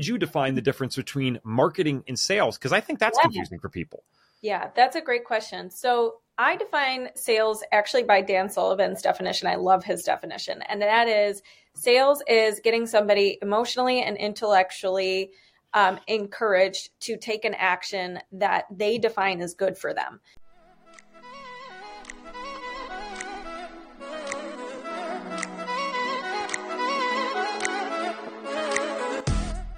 would you define the difference between marketing and sales? Because I think that's yeah. confusing for people. Yeah, that's a great question. So I define sales actually by Dan Sullivan's definition. I love his definition. And that is sales is getting somebody emotionally and intellectually um, encouraged to take an action that they define as good for them.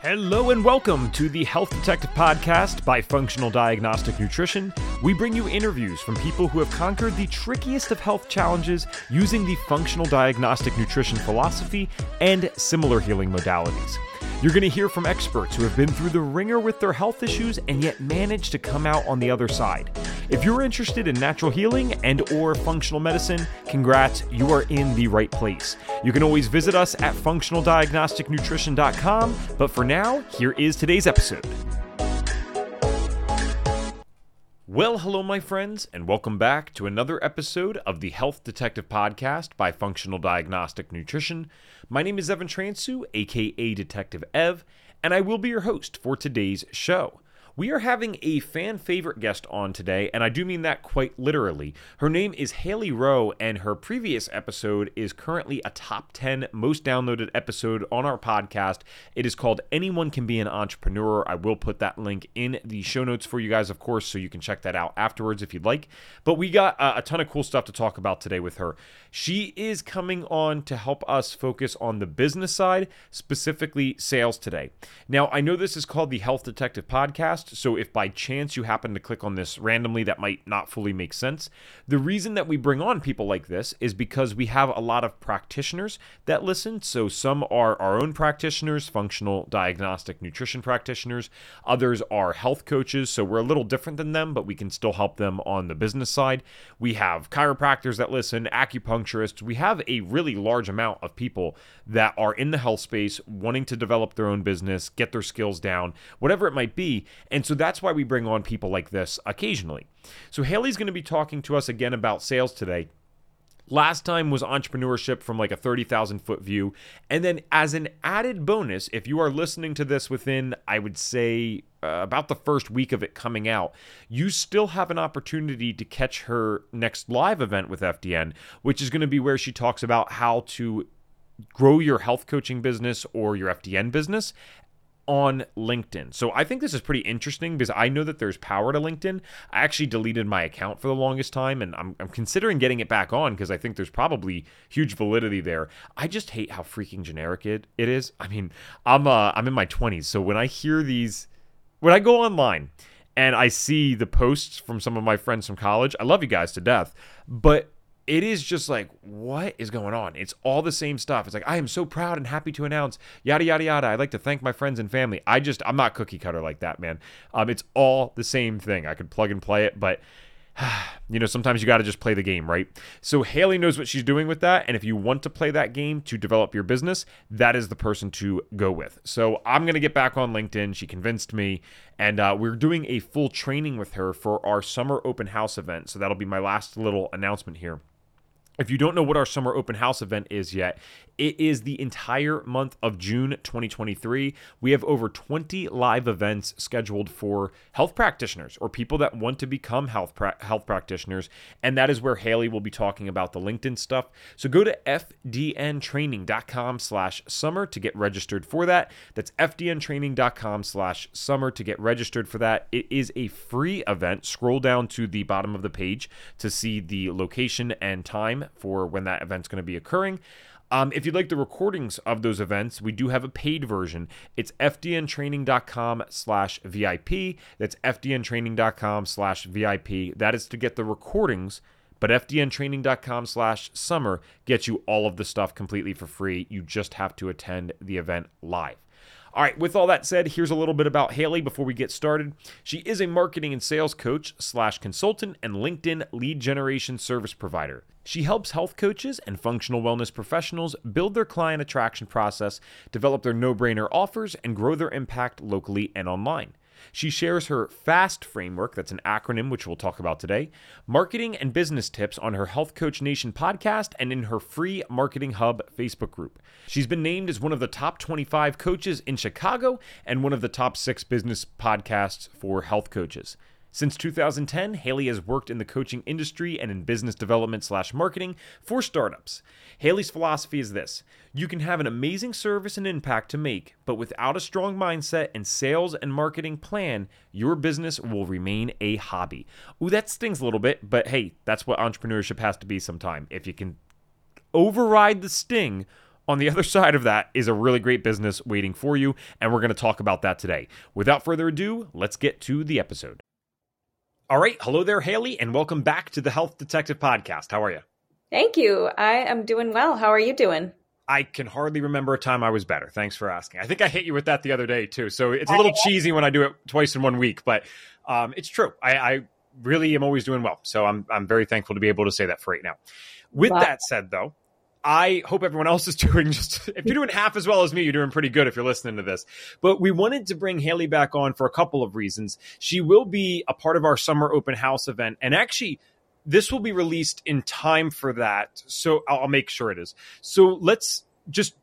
Hello and welcome to the Health Detective Podcast by Functional Diagnostic Nutrition. We bring you interviews from people who have conquered the trickiest of health challenges using the functional diagnostic nutrition philosophy and similar healing modalities. You're going to hear from experts who have been through the ringer with their health issues and yet managed to come out on the other side. If you're interested in natural healing and or functional medicine, congrats, you are in the right place. You can always visit us at functionaldiagnosticnutrition.com, but for now, here is today's episode. Well, hello, my friends, and welcome back to another episode of the Health Detective Podcast by Functional Diagnostic Nutrition. My name is Evan Transue, aka Detective Ev, and I will be your host for today's show. We are having a fan favorite guest on today, and I do mean that quite literally. Her name is Hailey Rowe, and her previous episode is currently a top 10 most downloaded episode on our podcast. It is called Anyone Can Be an Entrepreneur. I will put that link in the show notes for you guys, of course, so you can check that out afterwards if you'd like. But we got uh, a ton of cool stuff to talk about today with her. She is coming on to help us focus on the business side, specifically sales today. Now, I know this is called the Health Detective Podcast. So if by chance you happen to click on this randomly, that might not fully make sense. The reason that we bring on people like this is because we have a lot of practitioners that listen. So some are our own practitioners, functional diagnostic nutrition practitioners. Others are health coaches. So we're a little different than them, but we can still help them on the business side. We have chiropractors that listen, acupuncturists. We have a really large amount of people that are in the health space wanting to develop their own business, get their skills down, whatever it might be. And so that's why we bring on people like this occasionally. So Hailey's going to be talking to us again about sales today. Last time was entrepreneurship from like a 30,000 foot view. And then, as an added bonus, if you are listening to this within, I would say, uh, about the first week of it coming out, you still have an opportunity to catch her next live event with FDN, which is going to be where she talks about how to grow your health coaching business or your FDN business on LinkedIn. So I think this is pretty interesting because I know that there's power to LinkedIn. I actually deleted my account for the longest time and I'm, I'm considering getting it back on because I think there's probably huge validity there. I just hate how freaking generic it, it is. I mean, I'm uh, I'm in my 20s, so when I hear these when I go online and I see the posts from some of my friends from college, I love you guys to death, but it is just like what is going on it's all the same stuff it's like i am so proud and happy to announce yada yada yada i'd like to thank my friends and family i just i'm not cookie cutter like that man um, it's all the same thing i could plug and play it but you know, sometimes you got to just play the game, right? So Hailey knows what she's doing with that. And if you want to play that game to develop your business, that is the person to go with. So I'm going to get back on LinkedIn. She convinced me. And uh, we're doing a full training with her for our summer open house event. So that'll be my last little announcement here. If you don't know what our summer open house event is yet, it is the entire month of June 2023. We have over 20 live events scheduled for health practitioners or people that want to become health pra- health practitioners, and that is where Hailey will be talking about the LinkedIn stuff. So go to fdntraining.com/summer to get registered for that. That's fdntraining.com/summer to get registered for that. It is a free event. Scroll down to the bottom of the page to see the location and time for when that event's going to be occurring. Um, if you'd like the recordings of those events, we do have a paid version. It's fdntraining.com slash VIP. That's fdntraining.com slash VIP. That is to get the recordings, but fdntraining.com slash summer gets you all of the stuff completely for free. You just have to attend the event live. All right, with all that said, here's a little bit about Hailey before we get started. She is a marketing and sales coach slash consultant and LinkedIn lead generation service provider. She helps health coaches and functional wellness professionals build their client attraction process, develop their no brainer offers, and grow their impact locally and online. She shares her FAST framework, that's an acronym which we'll talk about today, marketing and business tips on her Health Coach Nation podcast and in her free Marketing Hub Facebook group. She's been named as one of the top 25 coaches in Chicago and one of the top six business podcasts for health coaches. Since 2010, Hailey has worked in the coaching industry and in business development slash marketing for startups. Hailey's philosophy is this you can have an amazing service and impact to make, but without a strong mindset and sales and marketing plan, your business will remain a hobby. Ooh, that stings a little bit, but hey, that's what entrepreneurship has to be sometime. If you can override the sting, on the other side of that is a really great business waiting for you, and we're going to talk about that today. Without further ado, let's get to the episode. All right. Hello there, Hailey, and welcome back to the Health Detective Podcast. How are you? Thank you. I am doing well. How are you doing? I can hardly remember a time I was better. Thanks for asking. I think I hit you with that the other day, too. So it's a little cheesy when I do it twice in one week, but um, it's true. I, I, really am always doing well. So I'm, I'm very thankful to be able to say that for right now. With wow. that said, though, I hope everyone else is doing just, if you're doing half as well as me, you're doing pretty good if you're listening to this. But we wanted to bring Hailey back on for a couple of reasons. She will be a part of our summer open house event. And actually, this will be released in time for that. So I'll, make sure it is. So let's just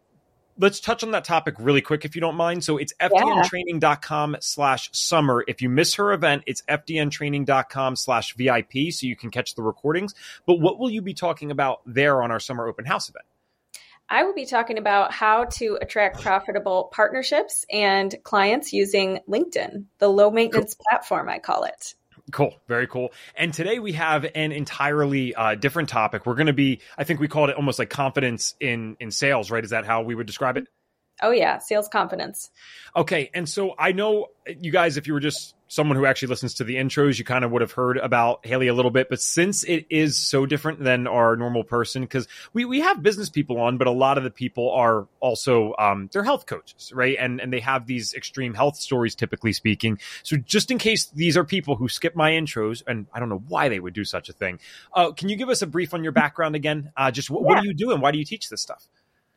let's touch on that topic really quick if you don't mind. So it's fdntraining.com slash summer. If you miss her event, it's fdntraining.com slash VIP so you can catch the recordings. But what will you be talking about there on our summer open house event? I will be talking about how to attract profitable partnerships and clients using LinkedIn, the low maintenance cool. platform, I call it. Cool. Very cool. And today we have an entirely uh, different topic. We're going to be, I think we called it almost like confidence in in sales, right? Is that how we would describe it? Oh yeah, sales confidence. Okay, and so I know you guys, if you were just someone who actually listens to the intros, you kind of would have heard about Hailey a little bit. But since it is so different than our normal person, because we, we have business people on, but a lot of the people are also um, they're health coaches, right? And and they have these extreme health stories, typically speaking. So just in case these are people who skip my intros, and I don't know why they would do such a thing, uh, can you give us a brief on your background again? Uh, just what, yeah. what do you do and why do you teach this stuff?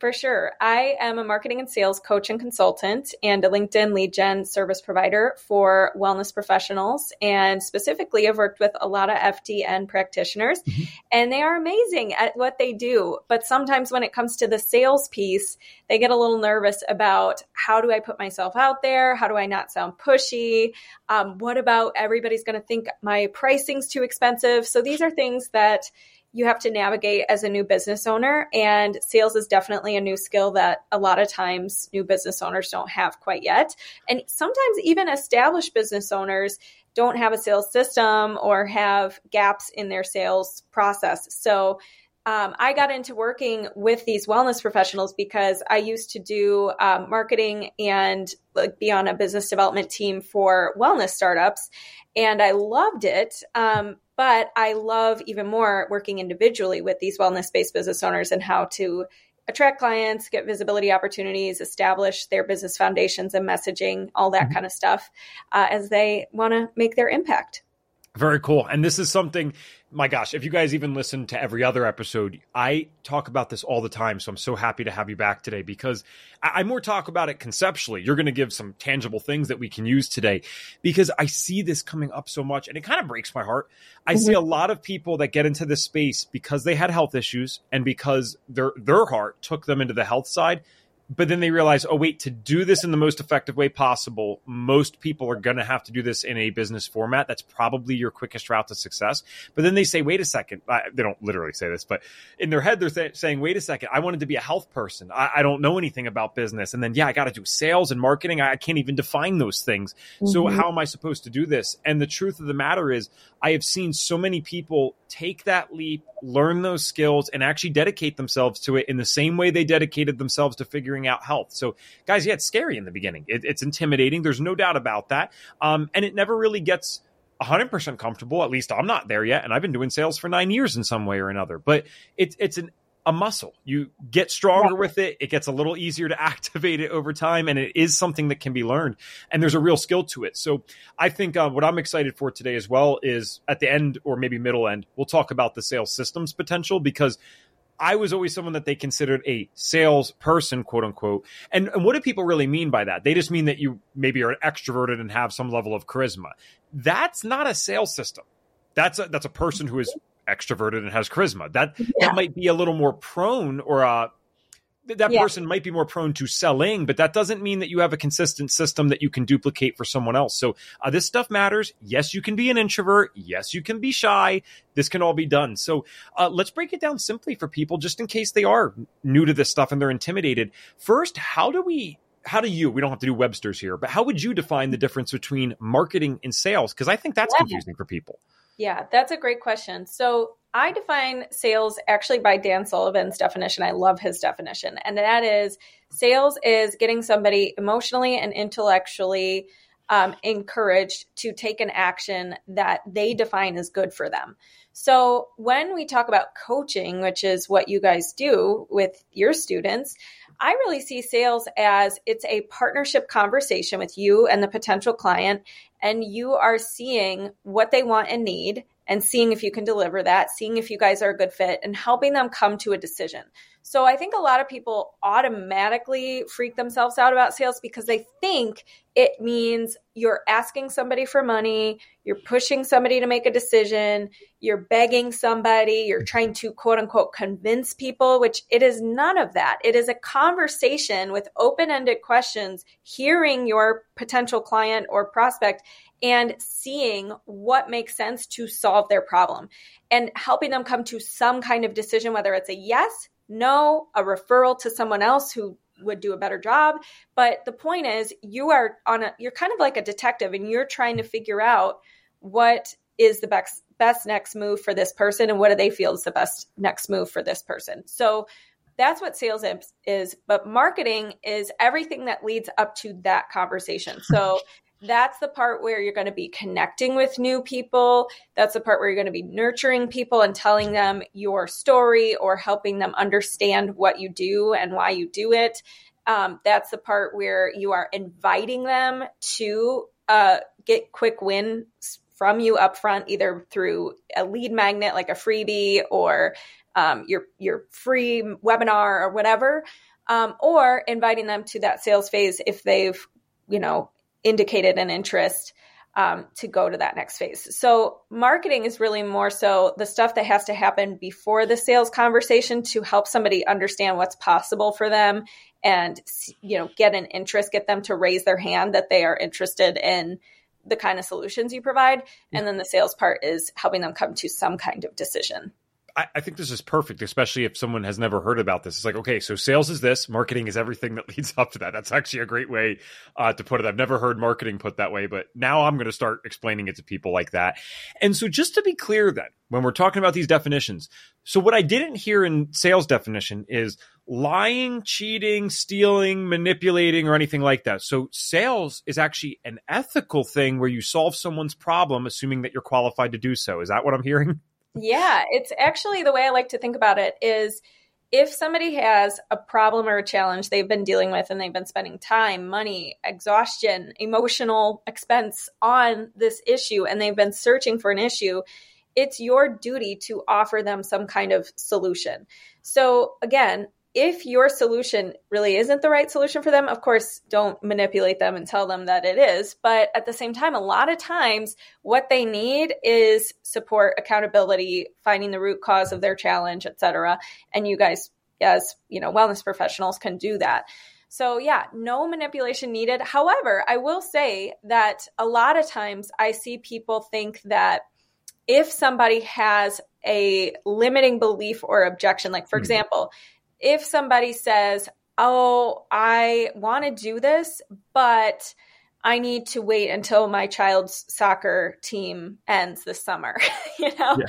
For sure. I am a marketing and sales coach and consultant and a LinkedIn lead gen service provider for wellness professionals. And specifically, I've worked with a lot of FDN practitioners, mm-hmm. and they are amazing at what they do. But sometimes when it comes to the sales piece, they get a little nervous about how do I put myself out there? How do I not sound pushy? Um, what about everybody's going to think my pricing's too expensive? So these are things that you have to navigate as a new business owner. And sales is definitely a new skill that a lot of times new business owners don't have quite yet. And sometimes even established business owners don't have a sales system or have gaps in their sales process. So um, I got into working with these wellness professionals because I used to do um, marketing and like be on a business development team for wellness startups, and I loved it. Um, but I love even more working individually with these wellness based business owners and how to attract clients, get visibility opportunities, establish their business foundations and messaging, all that mm-hmm. kind of stuff uh, as they want to make their impact. Very cool. And this is something, my gosh, if you guys even listen to every other episode, I talk about this all the time. So I'm so happy to have you back today because I, I more talk about it conceptually. You're going to give some tangible things that we can use today because I see this coming up so much and it kind of breaks my heart. I mm-hmm. see a lot of people that get into this space because they had health issues and because their, their heart took them into the health side but then they realize, oh, wait, to do this in the most effective way possible, most people are going to have to do this in a business format. That's probably your quickest route to success. But then they say, wait a second. I, they don't literally say this, but in their head, they're th- saying, wait a second. I wanted to be a health person. I, I don't know anything about business. And then, yeah, I got to do sales and marketing. I, I, can't even define those things. Mm-hmm. So, how am I supposed to do this? And the truth of the matter is, I have seen so many people take that leap, learn those skills, and actually dedicate themselves to it in the same way they dedicated themselves to figuring out health. So, guys, yeah, it's scary in the beginning. It, it's intimidating. There's no doubt about that. Um, and it never really gets 100% comfortable. At least I'm not there yet. And I've been doing sales for nine years in some way or another. But it's, it's an a muscle. You get stronger with it. It gets a little easier to activate it over time, and it is something that can be learned. And there's a real skill to it. So I think uh, what I'm excited for today as well is at the end or maybe middle end, we'll talk about the sales systems potential because I was always someone that they considered a salesperson, quote unquote. And, and what do people really mean by that? They just mean that you maybe are extroverted and have some level of charisma. That's not a sales system. That's a, that's a person who is extroverted and has charisma. That yeah. that might be a little more prone or uh, that yeah. person might be more prone to selling, but that doesn't mean that you have a consistent system that you can duplicate for someone else. So uh, this stuff matters. Yes, you can be an introvert. Yes, you can be shy. This can all be done. So uh, let's break it down simply for people, just in case they are new to this stuff and they're intimidated. First, how do we how do you we don't have to do webster's here but how would you define the difference between marketing and sales because i think that's yeah. confusing for people yeah that's a great question so I define sales actually by Dan Sullivan's definition. I love his definition. And that is sales is getting somebody emotionally and intellectually um, encouraged to take an action that they define as good for them. So when we talk about coaching, which is what you guys do with your students, I really see sales as it's a partnership conversation with you and the potential client, and you are seeing what they want and need and seeing if you can deliver that, seeing if you guys are a good fit, and helping them come to a decision. So I think a lot of people automatically freak themselves out about sales because they think it means you're asking somebody for money, you're pushing somebody to make a decision, you're begging somebody, you're trying to quote unquote convince people, which it is none of that. It is a conversation with open ended questions, hearing your potential client or prospect and seeing what makes sense to solve their problem and helping them come to some kind of decision, whether it's a yes, no, a referral to someone else who would do a better job. But the point is, you are on a, you're kind of like a detective and you're trying to figure out what is the best, best next move for this person and what do they feel is the best next move for this person. So that's what sales is, but marketing is everything that leads up to that conversation. So that's the part where you're going to be connecting with new people. That's the part where you're going to be nurturing people and telling them your story or helping them understand what you do and why you do it. Um, that's the part where you are inviting them to uh, get quick wins from you up front, either through a lead magnet like a freebie or um, your your free webinar or whatever, um, or inviting them to that sales phase if they've you know indicated an interest um, to go to that next phase. So marketing is really more so the stuff that has to happen before the sales conversation to help somebody understand what's possible for them and you know get an interest, get them to raise their hand that they are interested in the kind of solutions you provide. And then the sales part is helping them come to some kind of decision. I, I, think this is perfect, especially if someone has never heard about this. It's like, okay, so sales is this, marketing is everything that leads up to that. That's actually a great way uh, to put it. I've never heard marketing put that way, but now I'm going to start explaining it to people like that. And so, just to be clear, then, when we're talking about these definitions, so what I didn't hear in sales definition is lying, cheating, stealing, manipulating, or anything like that. So, sales is actually an ethical thing where you solve someone's problem, assuming that you're qualified to do so. Is that what I'm hearing? Yeah, it's actually the way I like to think about it is if somebody has a problem or a challenge they've been dealing with and they've been spending time, money, exhaustion, emotional expense on this issue and they've been searching for an issue, it's your duty to offer them some kind of solution. So, again, if your solution really isn't the right solution for them, of course, don't manipulate them and tell them that it is. But at the same time, a lot of times what they need is support, accountability, finding the root cause of their challenge, etc. And you guys, as you know, wellness professionals can do that. So, yeah, no manipulation needed. However, I will say that a lot of times I see people think that if somebody has a limiting belief or objection, like for mm-hmm. example, if somebody says, Oh, I want to do this, but I need to wait until my child's soccer team ends this summer. you know, yeah.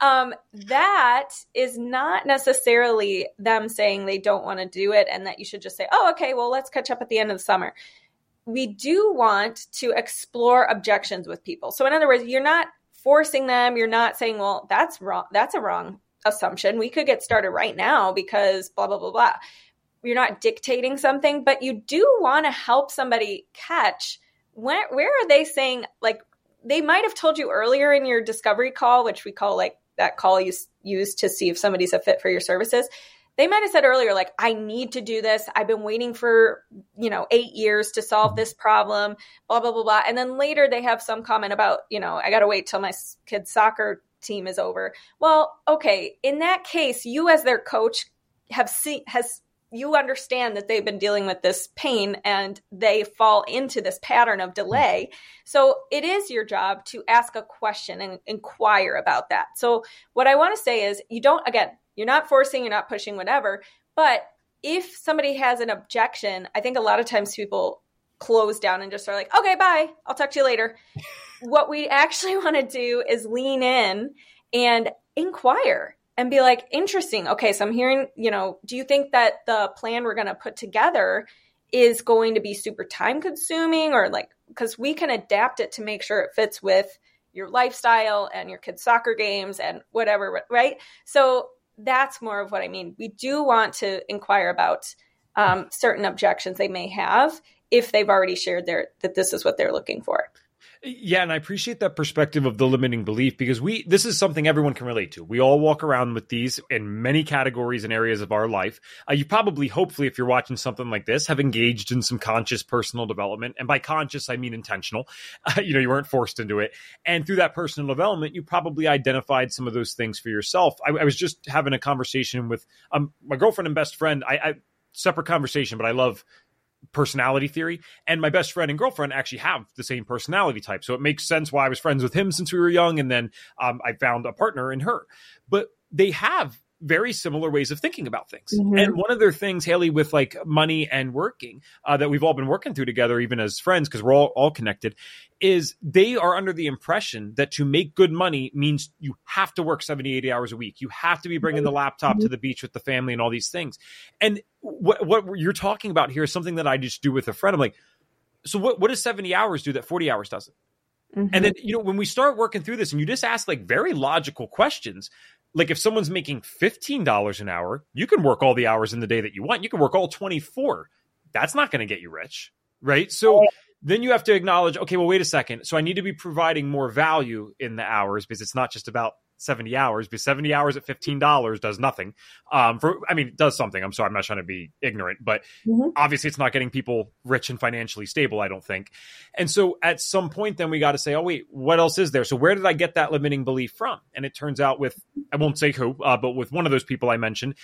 um, that is not necessarily them saying they don't want to do it and that you should just say, oh, okay, well, let's catch up at the end of the summer. We do want to explore objections with people. So, in other words, you're not forcing them. You're not saying, well, that's wrong. That's a wrong assumption. We could get started right now because blah, blah, blah, blah. You're not dictating something, but you do want to help somebody catch where, where are they saying, like, they might have told you earlier in your discovery call, which we call like that call you use to see if somebody's a fit for your services they might have said earlier like i need to do this i've been waiting for you know eight years to solve this problem blah blah blah blah and then later they have some comment about you know i gotta wait till my kid's soccer team is over well okay in that case you as their coach have seen has you understand that they've been dealing with this pain and they fall into this pattern of delay. So it is your job to ask a question and inquire about that. So what I want to say is you don't again, you're not forcing, you're not pushing whatever, but if somebody has an objection, I think a lot of times people close down and just are like, "Okay, bye. I'll talk to you later." What we actually want to do is lean in and inquire and be like, interesting. Okay, so I'm hearing, you know, do you think that the plan we're going to put together is going to be super time consuming or like, because we can adapt it to make sure it fits with your lifestyle and your kids' soccer games and whatever, right? So that's more of what I mean. We do want to inquire about um, certain objections they may have if they've already shared their that this is what they're looking for. Yeah, and I appreciate that perspective of the limiting belief because we this is something everyone can relate to. We all walk around with these in many categories and areas of our life. Uh, you probably, hopefully, if you're watching something like this, have engaged in some conscious personal development, and by conscious I mean intentional. Uh, you know, you weren't forced into it, and through that personal development, you probably identified some of those things for yourself. I, I was just having a conversation with um, my girlfriend and best friend. I, I separate conversation, but I love personality theory. And my best friend and girlfriend actually have the same personality type. So it makes sense why I was friends with him since we were young. And then um, I found a partner in her. But they have very similar ways of thinking about things. Mm-hmm. And one of their things, Hailey, with like money and working uh, that we've all been working through together, even as friends, because we're all, all connected, is they are under the impression that to make good money means you have to work 70, 80 hours a week. You have to be bringing the laptop to the beach with the family and all these things. And what, what you're talking about here is something that I just do with a friend. I'm like, so what, what does 70 hours do that 40 hours doesn't? Mm-hmm. And then, you know, when we start working through this and you just ask like very logical questions, like if someone's making $15 an hour, you can work all the hours in the day that you want. You can work all 24. That's not going to get you rich, right? So oh, then you have to acknowledge, okay, well, wait a second. So I need to be providing more value in the hours because it's not just about 70 hours because 70 hours at $15 does nothing. Um, for, I mean, it does something. I'm sorry. I'm not trying to be ignorant, but mm-hmm. obviously it's not getting people rich and financially stable, I don't think. And so at some point, then we got to say, oh, wait, what else is there? So where did I get that limiting belief from? And it turns out with, I won't say who, uh, but with one of those people I mentioned,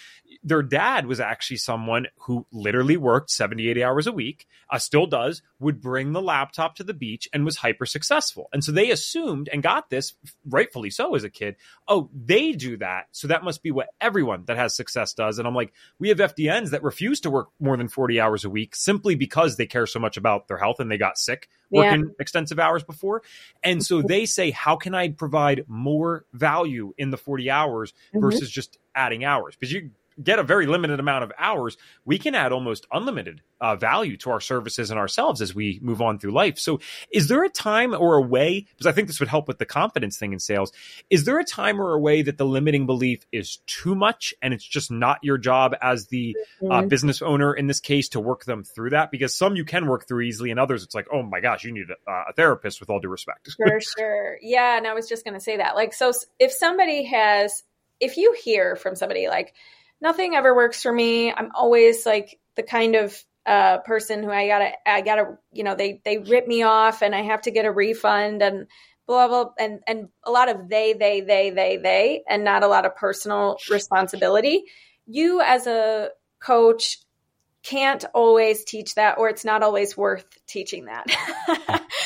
their dad was actually someone who literally worked 70, 80 hours a week, uh, still does, would bring the laptop to the beach and was hyper successful. And so they assumed and got this, rightfully so as a kid, oh, they do that. So that must be what everyone that has success does. And I'm like, we have FDNs that refuse to work more than 40 hours a week simply because they care so much about their health and they got sick working yeah. extensive hours before. And so they say, how can I provide more value in the 40 hours mm-hmm. versus just adding hours? Because you get a very limited amount of hours, we can add almost unlimited uh, value to our services and ourselves as we move on through life. So, is there a time or a way? Because I think this would help with the confidence thing in sales. Is there a time or a way that the limiting belief is too much and it's just not your job as the uh, mm-hmm. business owner in this case to work them through that? Because some you can work through easily, and others it's like, oh my gosh, you need a, a therapist. With all due respect, for sure, yeah. And I was just going to say that, like, so if somebody has, if you hear from somebody like nothing ever works for me. I'm always like the kind of uh, person who I gotta, I gotta, you know, they they rip me off and I have to get a refund and blah blah and and a lot of they they they they they and not a lot of personal responsibility. You as a coach can't always teach that or it's not always worth teaching that.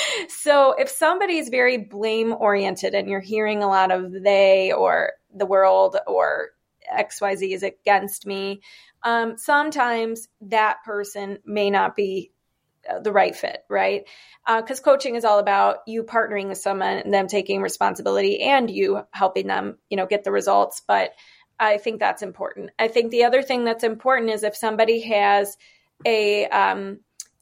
so if somebody's very blame oriented and you're hearing a lot of they or the world or XYZ is against me. Um, sometimes that person may not be uh, the right fit, right? Because uh, coaching is all about you partnering with someone and them taking responsibility and you helping them, you know, get the results. But I think that's important. I think the other thing that's important is if somebody has a, um,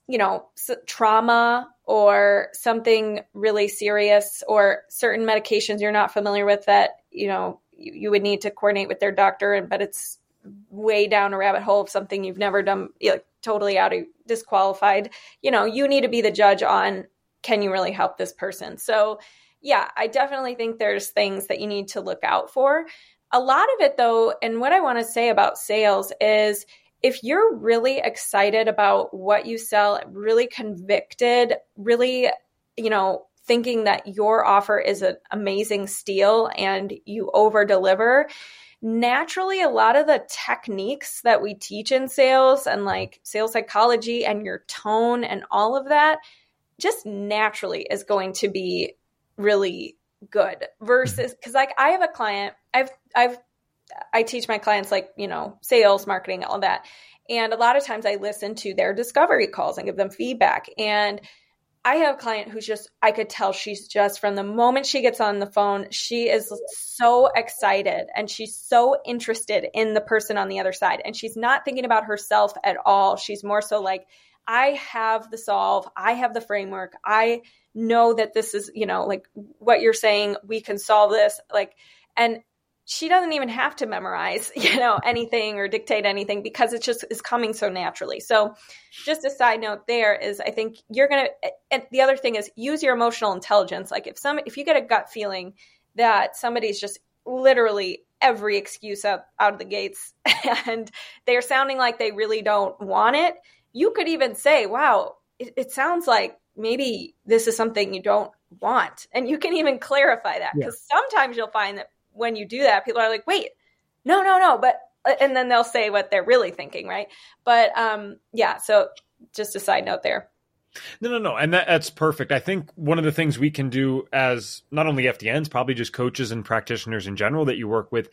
you know, trauma or something really serious or certain medications you're not familiar with that, you know, you, you would need to coordinate with their doctor, and but it's way down a rabbit hole of something you've never done, totally out of disqualified. You know, you need to be the judge on can you really help this person. So yeah, I definitely think there's things that you need to look out for. A lot of it, though, and what I want to say about sales is if you're really excited about what you sell, really convicted, really, you know, thinking that your offer is an amazing steal and you over deliver, naturally a lot of the techniques that we teach in sales and like sales psychology and your tone and all of that just naturally is going to be really good versus mm-hmm. because like i have a client i've i've i teach my clients like you know sales marketing all that and a lot of times i listen to their discovery calls and give them feedback and I have a client who's just, I could tell she's just from the moment she gets on the phone, she is so excited and she's so interested in the person on the other side. And she's not thinking about herself at all. She's more so like, I have the solve, I have the framework, I know that this is, you know, like what you're saying, we can solve this. Like, and she doesn't even have to memorize, you know, anything or dictate anything because it just is coming so naturally. So, just a side note there is I think you're going to and the other thing is use your emotional intelligence. Like if some if you get a gut feeling that somebody's just literally every excuse out, out of the gates and they're sounding like they really don't want it, you could even say, "Wow, it, it sounds like maybe this is something you don't want." And you can even clarify that because yeah. sometimes you'll find that when you do that, people are like, wait, no, no, no, but uh, and then they'll say what they're really thinking, right? But um, yeah, so just a side note there. No, no, no. And that, that's perfect. I think one of the things we can do as not only FDNs, probably just coaches and practitioners in general that you work with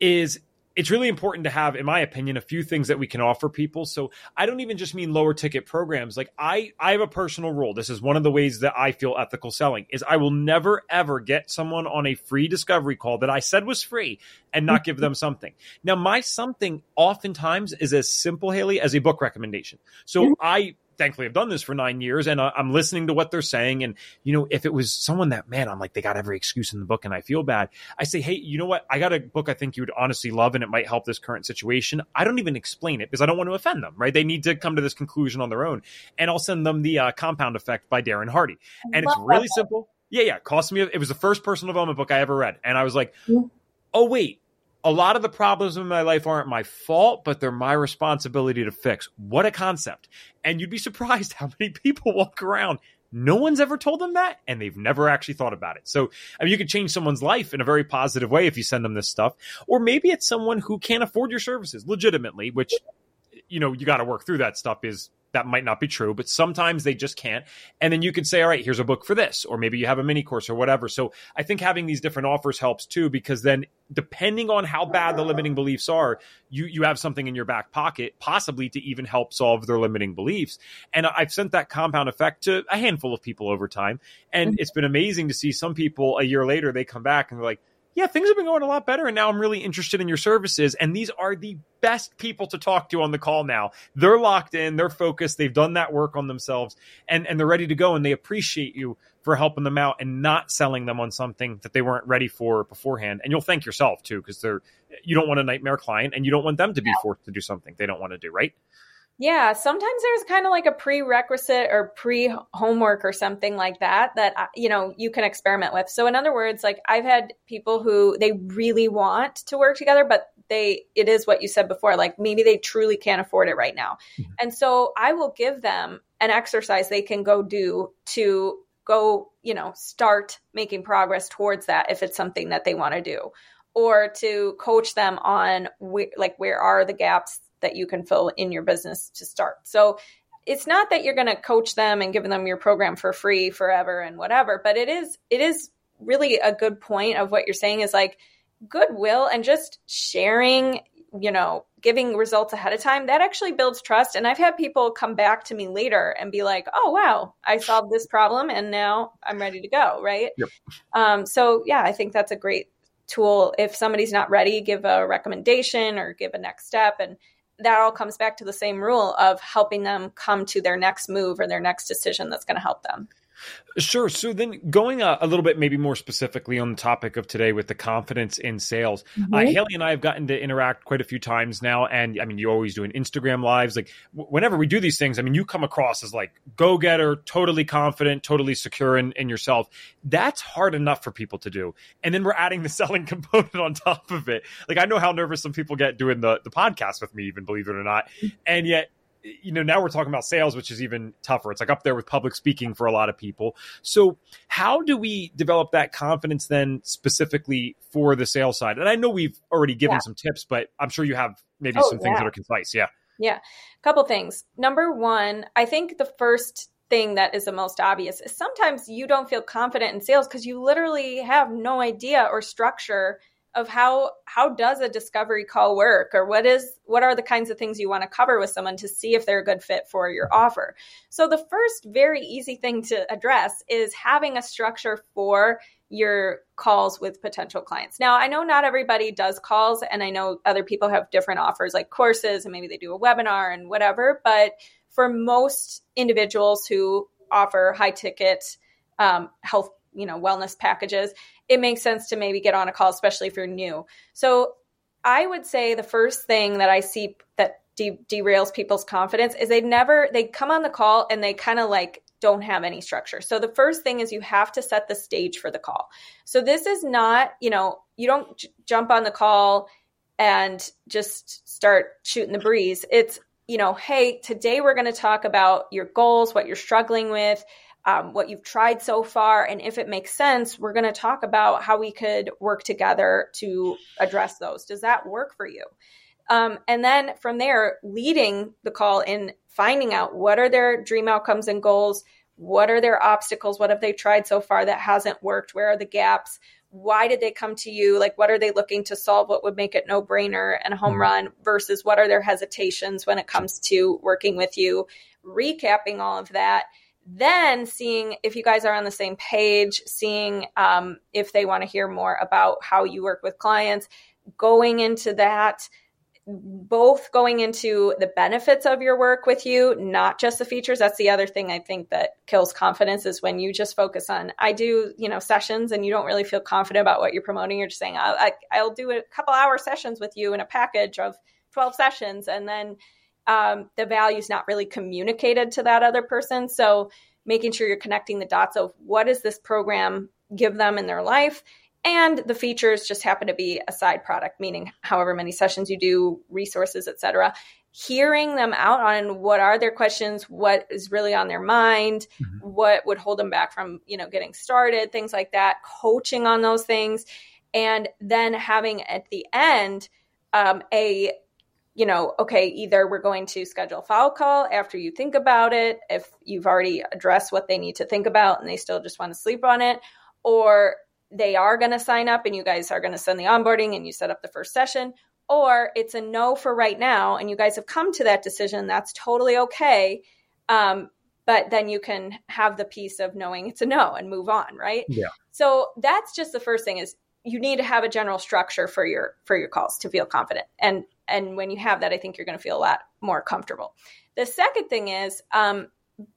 is it's really important to have, in my opinion, a few things that we can offer people. So I don't even just mean lower ticket programs. Like I, I have a personal rule. This is one of the ways that I feel ethical selling is I will never ever get someone on a free discovery call that I said was free and not give them something. Now my something oftentimes is as simple, Hailey, as a book recommendation. So mm-hmm. I thankfully I've done this for nine years and uh, I'm listening to what they're saying. And, you know, if it was someone that, man, I'm like, they got every excuse in the book and I feel bad. I say, Hey, you know what? I got a book I think you would honestly love and it might help this current situation. I don't even explain it because I don't want to offend them, right? They need to come to this conclusion on their own. And I'll send them the uh, Compound Effect by Darren Hardy. And it's really simple. Yeah, yeah. It cost me, it was the first personal development book I ever read. And I was like, oh, wait, a lot of the problems in my life aren't my fault, but they're my responsibility to fix. What a concept. And you'd be surprised how many people walk around. No one's ever told them that, and they've never actually thought about it. So, I mean, you could change someone's life in a very positive way if you send them this stuff. Or maybe it's someone who can't afford your services legitimately, which, you know, you got to work through that stuff is that might not be true, but sometimes they just can't. And then you could say, all right, here's a book for this, or maybe you have a mini course or whatever. So I think having these different offers helps too, because then depending on how bad the limiting beliefs are, you, you have something in your back pocket, possibly to even help solve their limiting beliefs. And I've sent that compound effect to a handful of people over time. And mm-hmm. it's been amazing to see some people a year later, they come back and they're like, yeah, things have been going a lot better. And now I'm really interested in your services. And these are the best people to talk to on the call now. They're locked in, they're focused, they've done that work on themselves, and, and they're ready to go. And they appreciate you for helping them out and not selling them on something that they weren't ready for beforehand. And you'll thank yourself too, because they're you don't want a nightmare client and you don't want them to be forced to do something they don't want to do, right? Yeah, sometimes there's kind of like a prerequisite or pre homework or something like that that uh, you know you can experiment with. So in other words, like I've had people who they really want to work together but they it is what you said before like maybe they truly can't afford it right now. Mm-hmm. And so I will give them an exercise they can go do to go, you know, start making progress towards that if it's something that they want to do or to coach them on wh- like where are the gaps that you can fill in your business to start. So it's not that you're going to coach them and give them your program for free forever and whatever, but it is it is really a good point of what you're saying is like goodwill and just sharing, you know, giving results ahead of time, that actually builds trust. And I've had people come back to me later and be like, oh, wow, I solved this problem and now I'm ready to go. Right. Yep. Um, so, yeah, I think that's a great tool. If somebody's not ready, give a recommendation or give a next step. And that all comes back to the same rule of helping them come to their next move or their next decision that's going to help them. Sure. So then going a, a, little bit maybe more specifically on the topic of today with the confidence in sales, uh, mm-hmm. uh, Hailey and I have gotten to interact quite a few times now. And I mean, you always doing Instagram lives. Like w- whenever we do these things, I mean, you come across as like go-getter, totally confident, totally secure in, in yourself. That's hard enough for people to do. And then we're adding the selling component on top of it. Like I know how nervous some people get doing the, the podcast with me, even believe it or not. Mm-hmm. And yet you know now we're talking about sales which is even tougher. It's like up there with public speaking for a lot of people. So how do we develop that confidence then specifically for the sales side? And i know we've already given yeah. some tips but i'm sure you have maybe oh, some things yeah. that are concise. Yeah. Yeah. A couple things. Number one i think the first thing that is the most obvious is sometimes you don't feel confident in sales because you literally have no idea or structure of how how does a discovery call work or what is what are the kinds of things you want to cover with someone to see if they're a good fit for your offer. So the first very easy thing to address is having a structure for your calls with potential clients. Now, I know not everybody does calls and I know other people have different offers like courses and maybe they do a webinar and whatever, but for most individuals who offer high ticket um, health you know wellness packages it makes sense to maybe get on a call especially if you're new. So i would say the first thing that i see that de- derails people's confidence is they never they come on the call and they kind of like don't have any structure. So the first thing is you have to set the stage for the call. So this is not you know you don't j- jump on the call and just start shooting the breeze. It's you know hey today we're going to talk about your goals what you're struggling with um, what you've tried so far. And if it makes sense, we're going to talk about how we could work together to address those. Does that work for you? Um, and then from there, leading the call in finding out what are their dream outcomes and goals, what are their obstacles, what have they tried so far that hasn't worked, where are the gaps, why did they come to you, like what are they looking to solve, what would make it no brainer and a home mm-hmm. run, versus what are their hesitations when it comes to working with you, recapping all of that then seeing if you guys are on the same page, seeing um, if they want to hear more about how you work with clients, going into that, both going into the benefits of your work with you, not just the features. That's the other thing I think that kills confidence is when you just focus on, I do, you know, sessions and you don't really feel confident about what you're promoting. You're just saying, I'll, I, I'll do a couple hour sessions with you in a package of 12 sessions. And then um, the value is not really communicated to that other person. So making sure you're connecting the dots of what does this program give them in their life and the features just happen to be a side product meaning however many sessions you do resources etc hearing them out on what are their questions what is really on their mind mm-hmm. what would hold them back from you know getting started things like that coaching on those things and then having at the end um, a you know, okay, either we're going to schedule a follow call after you think about it, if you've already addressed what they need to think about and they still just want to sleep on it, or they are going to sign up and you guys are going to send the onboarding and you set up the first session, or it's a no for right now and you guys have come to that decision. That's totally okay. Um, but then you can have the peace of knowing it's a no and move on, right? Yeah. So that's just the first thing is you need to have a general structure for your for your calls to feel confident and and when you have that, I think you're going to feel a lot more comfortable. The second thing is um,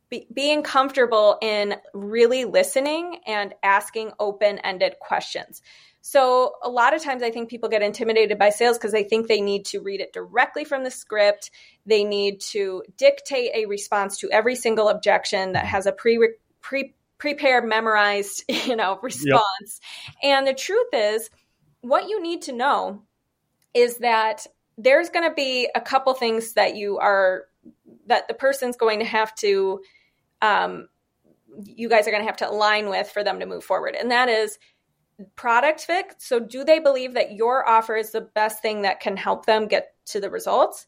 be, being comfortable in really listening and asking open ended questions. So, a lot of times I think people get intimidated by sales because they think they need to read it directly from the script. They need to dictate a response to every single objection that has a pre, pre prepared, memorized, you know, response. Yep. And the truth is, what you need to know is that there's going to be a couple things that you are that the person's going to have to um, you guys are going to have to align with for them to move forward and that is product fit so do they believe that your offer is the best thing that can help them get to the results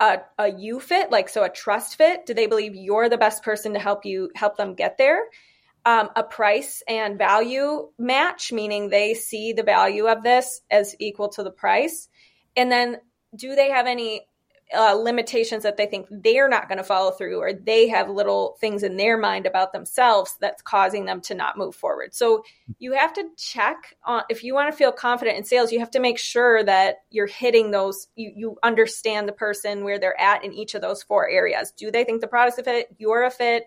a, a you fit like so a trust fit do they believe you're the best person to help you help them get there um, a price and value match meaning they see the value of this as equal to the price. And then do they have any uh, limitations that they think they're not going to follow through or they have little things in their mind about themselves that's causing them to not move forward? So you have to check on if you want to feel confident in sales you have to make sure that you're hitting those you, you understand the person where they're at in each of those four areas. Do they think the product's a fit? You're a fit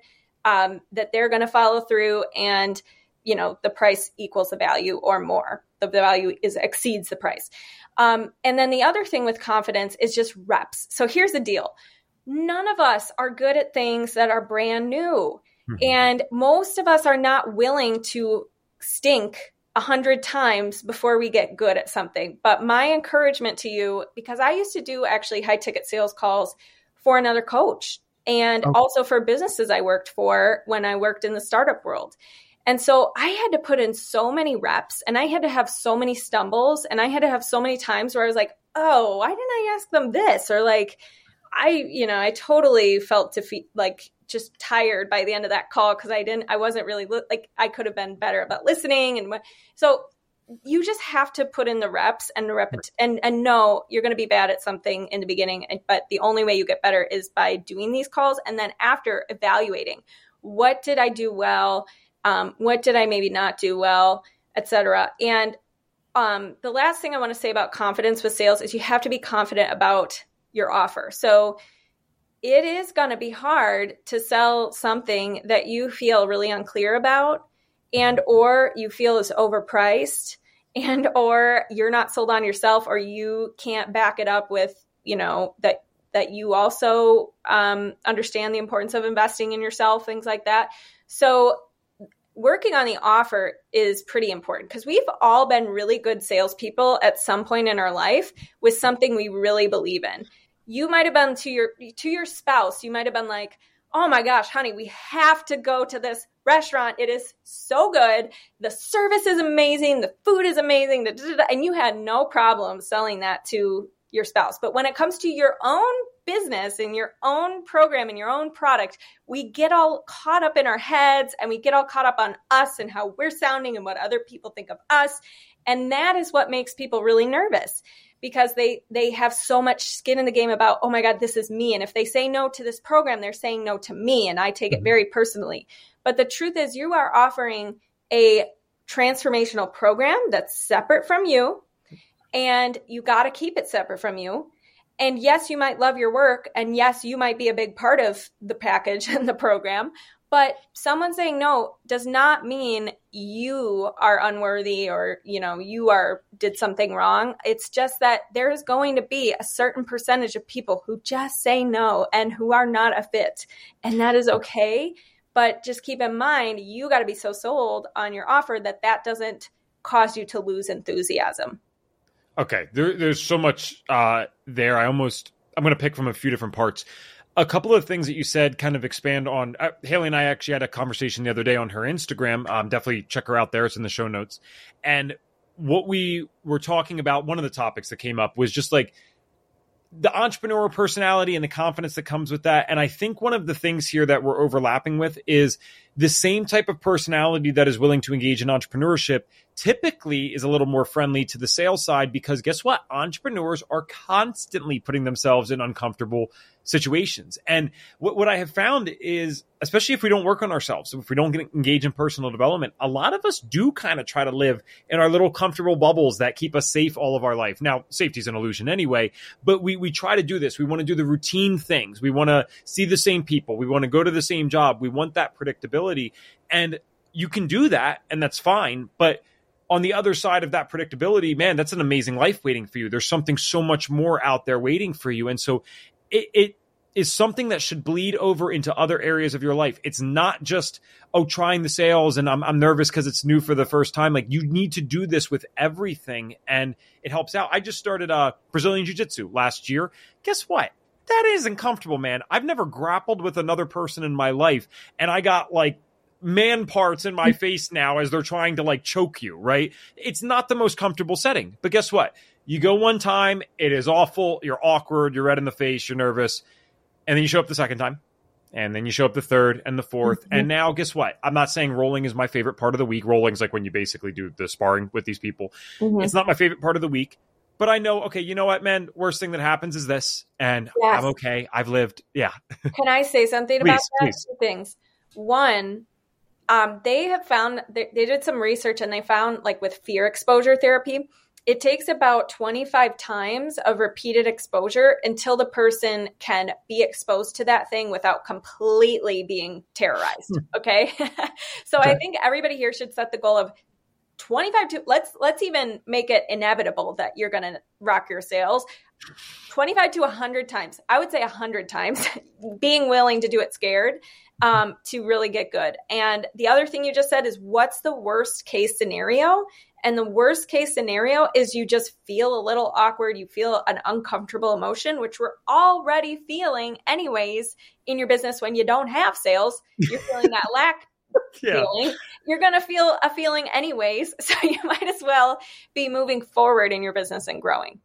um, that they're going to follow through and you know the price equals the value or more. The value is exceeds the price. Um, and then the other thing with confidence is just reps. So here's the deal. None of us are good at things that are brand new. Mm-hmm. and most of us are not willing to stink a hundred times before we get good at something. But my encouragement to you because i used to do actually high ticket sales calls for another coach and okay. also for businesses I worked for when I worked in the startup world. And so I had to put in so many reps and I had to have so many stumbles and I had to have so many times where I was like, oh, why didn't I ask them this? Or like, I, you know, I totally felt defeat, like just tired by the end of that call because I didn't, I wasn't really like, I could have been better about listening. And so you just have to put in the reps and repet- and and know you're going to be bad at something in the beginning but the only way you get better is by doing these calls and then after evaluating. What did i do well? Um, what did i maybe not do well? Etc and um, the last thing i want to say about confidence with sales is you have to be confident about your offer. So it is going to be hard to sell something that you feel really unclear about and or you feel is overpriced and or you're not sold on yourself or you can't back it up with you know that that you also um, understand the importance of investing in yourself things like that. So working on the offer is pretty important because we've all been really good salespeople at some point in our life with something we really believe in. You might have been to your to your spouse you might have been like oh my gosh, honey, we have to go to this restaurant. It is so good. The service is amazing. The food is amazing. And you had no problem selling that to your spouse. But when it comes to your own business and your own program and your own product, we get all caught up in our heads and we get all caught up on us and how we're sounding and what other people think of us. And that is what makes people really nervous because they they have so much skin in the game about oh my god this is me and if they say no to this program they're saying no to me and I take it mm-hmm. very personally but the truth is you are offering a transformational program that's separate from you and you got to keep it separate from you and yes you might love your work and yes you might be a big part of the package and the program but someone saying no does not mean you are unworthy or, you know, you are did something wrong. It's just that there is going to be a certain percentage of people who just say no and who are not a fit. And that is okay. But just keep in mind, you got to be so sold on your offer that that doesn't cause you to lose enthusiasm. Okay, there, there's so much uh, there. I almost I'm going to pick from a few different parts a couple of things that you said kind of expand on. Uh, Hailey and I actually had a conversation the other day on her Instagram. Um, definitely check her out there. It's in the show notes. And what we were talking about, one of the topics that came up was just like the entrepreneur personality and the confidence that comes with that. And I think one of the things here that we're overlapping with is the same type of personality that is willing to engage in entrepreneurship typically is a little more friendly to the sales side because guess what? Entrepreneurs are constantly putting themselves in uncomfortable situations. And what, what I have found is, especially if we don't work on ourselves, if we don't get engage in personal development, a lot of us do kind of try to live in our little comfortable bubbles that keep us safe all of our life. Now, safety is an illusion anyway, but we, we try to do this. We want to do the routine things. We want to see the same people. We want to go to the same job. We want that predictability. And you can do that and that's fine. But on the other side of that predictability, man, that's an amazing life waiting for you. There's something so much more out there waiting for you. And so it, it is something that should bleed over into other areas of your life. It's not just, oh, trying the sales and I'm, I'm nervous because it's new for the first time. Like you need to do this with everything and it helps out. I just started uh, Brazilian Jiu Jitsu last year. Guess what? That isn't comfortable, man. I've never grappled with another person in my life and I got like man parts in my face now as they're trying to like choke you, right? It's not the most comfortable setting. But guess what? You go one time, it is awful, you're awkward, you're red in the face, you're nervous, and then you show up the second time. And then you show up the third and the 4th mm-hmm. And now, guess what? I'm not saying rolling is my favorite part of the week. Rolling's like when you basically do the sparring with these people. Mm-hmm. It's not my favorite part of the week but I know, okay, you know what, man? Worst thing that happens is this, and yes. I'm okay. I've lived. Yeah. Can I say something please, about that? Please. Two things. One, um, they have found they, they did some research and they found like with fear exposure therapy it takes about 25 times of repeated exposure until the person can be exposed to that thing without completely being terrorized. Hmm. Okay. so okay. I think everybody here should set the goal of 25 to let's let's even make it inevitable that you're going to rock your sales 25 to 100 times i would say 100 times being willing to do it scared um, to really get good and the other thing you just said is what's the worst case scenario and the worst case scenario is you just feel a little awkward. You feel an uncomfortable emotion, which we're already feeling anyways in your business when you don't have sales. You're feeling that lack yeah. feeling. You're going to feel a feeling anyways. So you might as well be moving forward in your business and growing.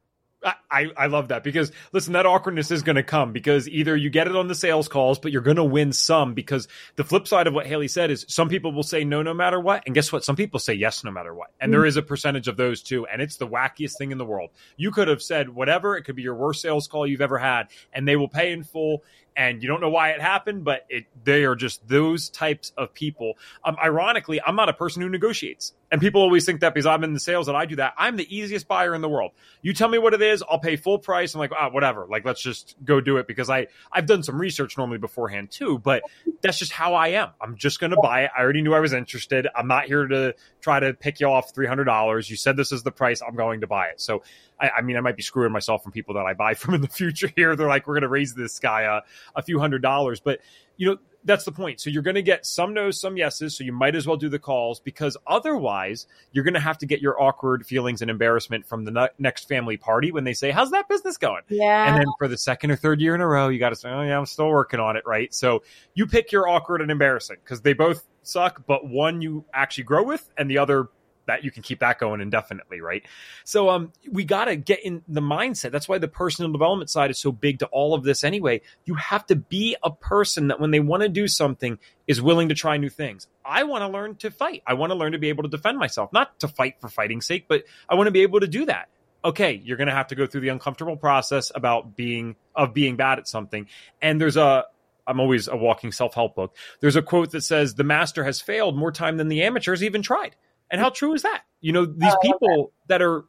I, I love that because listen, that awkwardness is going to come because either you get it on the sales calls, but you're going to win some because the flip side of what Hailey said is some people will say no no matter what. And guess what? Some people say yes no matter what. And mm-hmm. there is a percentage of those too. And it's the wackiest thing in the world. You could have said whatever. It could be your worst sales call you've ever had and they will pay in full and you don't know why it happened, but it they are just those types of people. Um, ironically, I'm not a person who negotiates, and people always think that because I'm in the sales that I do that. I'm the easiest buyer in the world. You tell me what it is, I'll pay full price. I'm like, ah, whatever. Like, let's just go do it because I I've done some research normally beforehand too, but that's just how I am. I'm just going to buy it. I already knew I was interested. I'm not here to try to pick you off three hundred dollars. You said this is the price. I'm going to buy it. So I, I, mean, I might be screwing myself from people that I buy from in the future here. They're like, we're going to raise this guy a, a few hundred dollars. But, you know, that's the point. So you're going to get some no's, some yeses. So you might as well do the calls because otherwise you're going to have to get your awkward feelings and embarrassment from the next family party when they say, "How's that business going?" Yeah. And then for the second or third year in a row, you got to say, "Oh yeah, I'm still working on it." Right. So you pick your awkward and embarrassing because they both suck, but one you actually grow with, and the other that you can keep that going indefinitely, right? So um we got to get in the mindset. That's why the personal development side is so big to all of this anyway. You have to be a person that when they want to do something is willing to try new things. I want to learn to fight. I want to learn to be able to defend myself, not to fight for fighting's sake, but I want to be able to do that. Okay, you're going to have to go through the uncomfortable process about being of being bad at something. And there's a I'm always a walking self-help book. There's a quote that says the master has failed more time than the amateurs even tried. And how true is that? You know, these oh, people that. that. are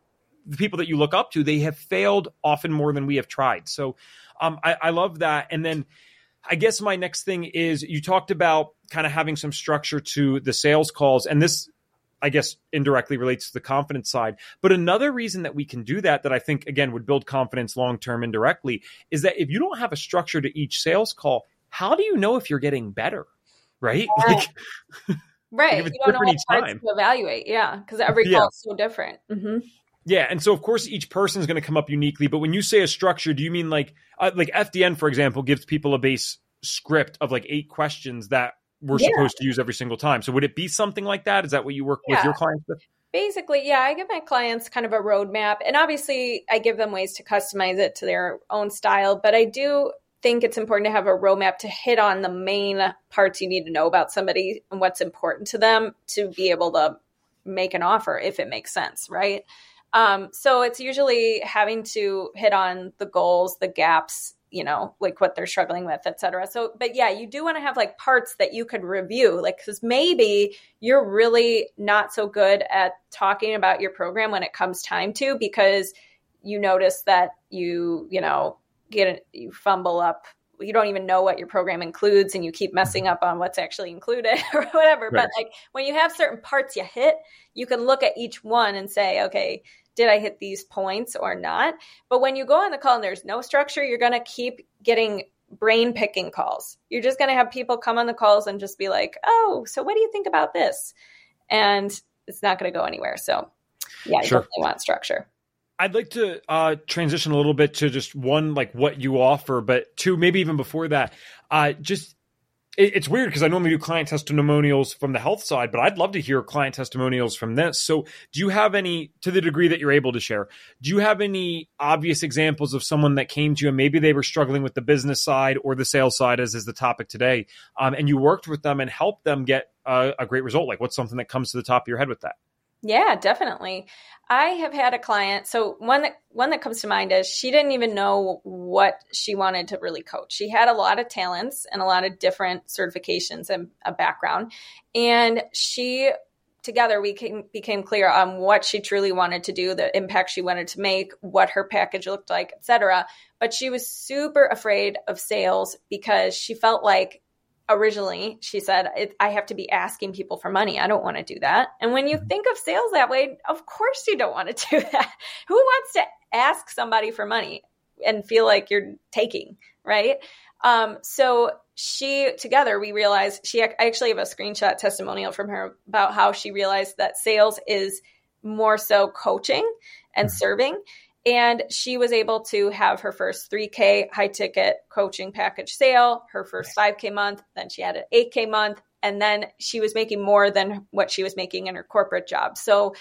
the people that you look up to, they have failed often more than we have tried. So um, I, I love that. And then I guess my next thing is you talked about kind of having some structure to the sales calls. And this, I guess, indirectly relates to the confidence side. But another reason that we can do that, that I think, again, would build confidence long term indirectly, is that if you don't have a structure to each sales call, how do you know if you're getting better? Right? Yeah. Like, Right. You don't know what parts to evaluate. Yeah. Because every yeah. call is so different. Mm-hmm. Yeah, and so of course each person is going to come up uniquely. But when you say a structure, do you mean like uh, like FDN, for example, gives people a base script of like eight questions that we're yeah. supposed to use every single time? So would it be something like that? Is that what you work yeah. with your clients with? Basically, yeah, I give my clients kind of a roadmap, and obviously I give them ways to customize it to their own style. But I do think it's important to have a roadmap to hit on the main parts you need to know about somebody and what's important to them to be able to make an offer if it makes sense, right? Um, so it's usually having to hit on the goals, the gaps, you know, like what they're struggling with, et cetera. So, but yeah, you do want to have like parts that you could review, like, because maybe you're really not so good at talking about your program when it comes time to, because you notice that you, you know, get it, you fumble up. You don't even know what your program includes and you keep mm-hmm. messing up on what's actually included or whatever. Right. but like when you have certain parts you hit you can look at each one and say okay did i hit these points or not? But when you go on the call and there's no structure you're going to keep getting brain picking calls. You're just going to have people come on the calls and just be like oh so what do you think about this? And it's not going to go anywhere. So yeah you sure. definitely want structure I'd like to uh, transition a little bit to just one, like what you offer, but two, maybe even before that, uh, just it, it's weird because I normally do client testimonials from the health side, but I'd love to hear client testimonials from this. So, do you have any, to the degree that you're able to share, do you have any obvious examples of someone that came to you and maybe they were struggling with the business side or the sales side, as is the topic today, um, and you worked with them and helped them get a, a great result? Like, what's something that comes to the top of your head with that? Yeah, definitely. I have had a client. So one that one that comes to mind is she didn't even know what she wanted to really coach. She had a lot of talents and a lot of different certifications and a background, and she together we came, became clear on what she truly wanted to do, the impact she wanted to make, what her package looked like, etc. But she was super afraid of sales because she felt like originally she said i have to be asking people for money i don't want to do that and when you mm-hmm. think of sales that way of course you don't want to do that who wants to ask somebody for money and feel like you're taking right um, so she together we realized she I actually have a screenshot testimonial from her about how she realized that sales is more so coaching and mm-hmm. serving and she was able to have her first 3k high ticket coaching package sale her first 5k month then she had an 8k month and then she was making more than what she was making in her corporate job. So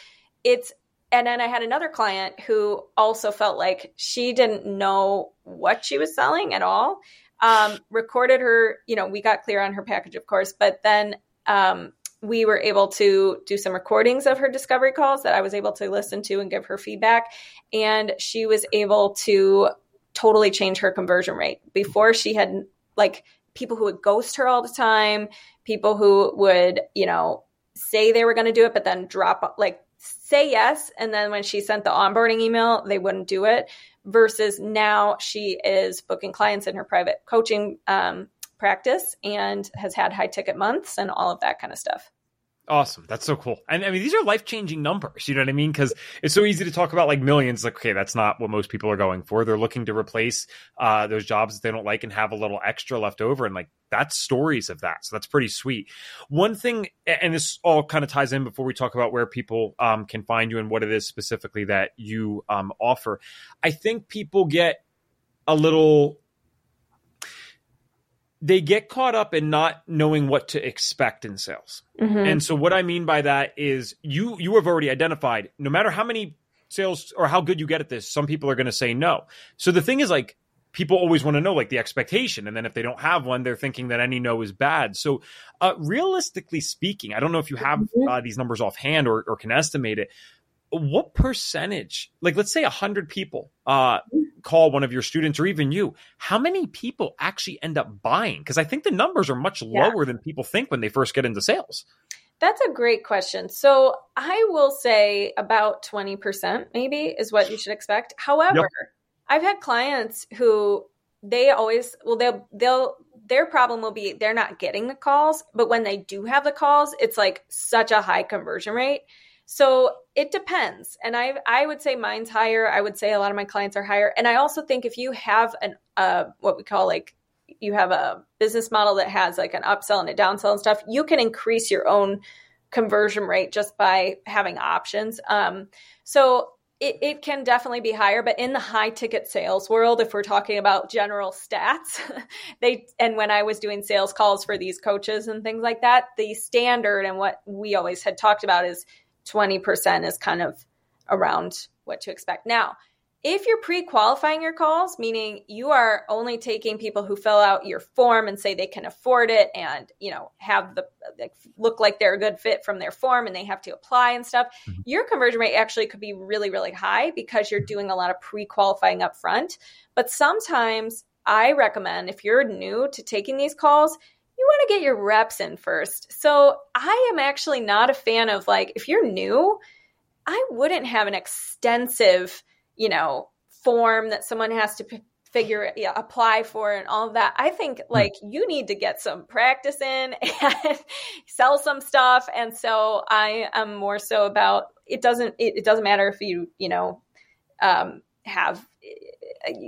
it's and then I had another client who also felt like she didn't know what she was selling at all um, recorded her, you know, we got clear on her package, of course, but then um, we were able to do some recordings of her discovery calls that I was able to listen to and give her feedback. And she was able to totally change her conversion rate. Before she had like people who would ghost her all the time, people who would, you know, say they were going to do it, but then drop like say yes. And then when she sent the onboarding email, they wouldn't do it. Versus now she is booking clients in her private coaching um, practice and has had high ticket months and all of that kind of stuff. Awesome. That's so cool. And I mean, these are life changing numbers. You know what I mean? Because it's so easy to talk about like millions. Like, okay, that's not what most people are going for. They're looking to replace uh, those jobs that they don't like and have a little extra left over. And like, that's stories of that. So that's pretty sweet. One thing, and this all kind of ties in before we talk about where people um, can find you and what it is specifically that you um, offer. I think people get a little they get caught up in not knowing what to expect in sales. Mm-hmm. And so what I mean by that is you you have already identified no matter how many sales or how good you get at this, some people are going to say no. So the thing is like people always want to know like the expectation and then if they don't have one they're thinking that any no is bad so uh, realistically speaking i don't know if you have mm-hmm. uh, these numbers offhand or, or can estimate it what percentage like let's say 100 people uh, call one of your students or even you how many people actually end up buying? Because i think the numbers are much yeah. lower than people think when they first get into sales. That's a great question. So i will say about 20% maybe is what you should expect. However yep. i've had clients who they always well they'll they'll their problem will be they're not getting the calls but when they do have the calls it's like such a high conversion rate so it depends. And I I would say mine's higher. I would say a lot of my clients are higher. And I also think if you have an uh what we call like you have a business model that has like an upsell and a downsell and stuff, you can increase your own conversion rate just by having options. Um so it, it, can definitely be higher, but in the high ticket sales world, if we're talking about general stats, they and when I was doing sales calls for these coaches and things like that, the standard and what we always had talked about is 20% is kind of around what to expect. Now, if you're pre-qualifying your calls, meaning you are only taking people who fill out your form and say they can afford it and, you know, have the like, look like they're a good fit from their form and they have to apply and stuff, mm-hmm. your conversion rate actually could be really really high because you're doing a lot of pre-qualifying up front. But sometimes I recommend if you're new to taking these calls, you want to get your reps in first. So I am actually not a fan of like, if you're new, I wouldn't have an extensive, you know, form that someone has to p- figure, yeah, apply for and all of that. I think hmm. like you need to get some practice in and sell some stuff. And so I am more so about it doesn't, it, it doesn't matter if you, you know, um, have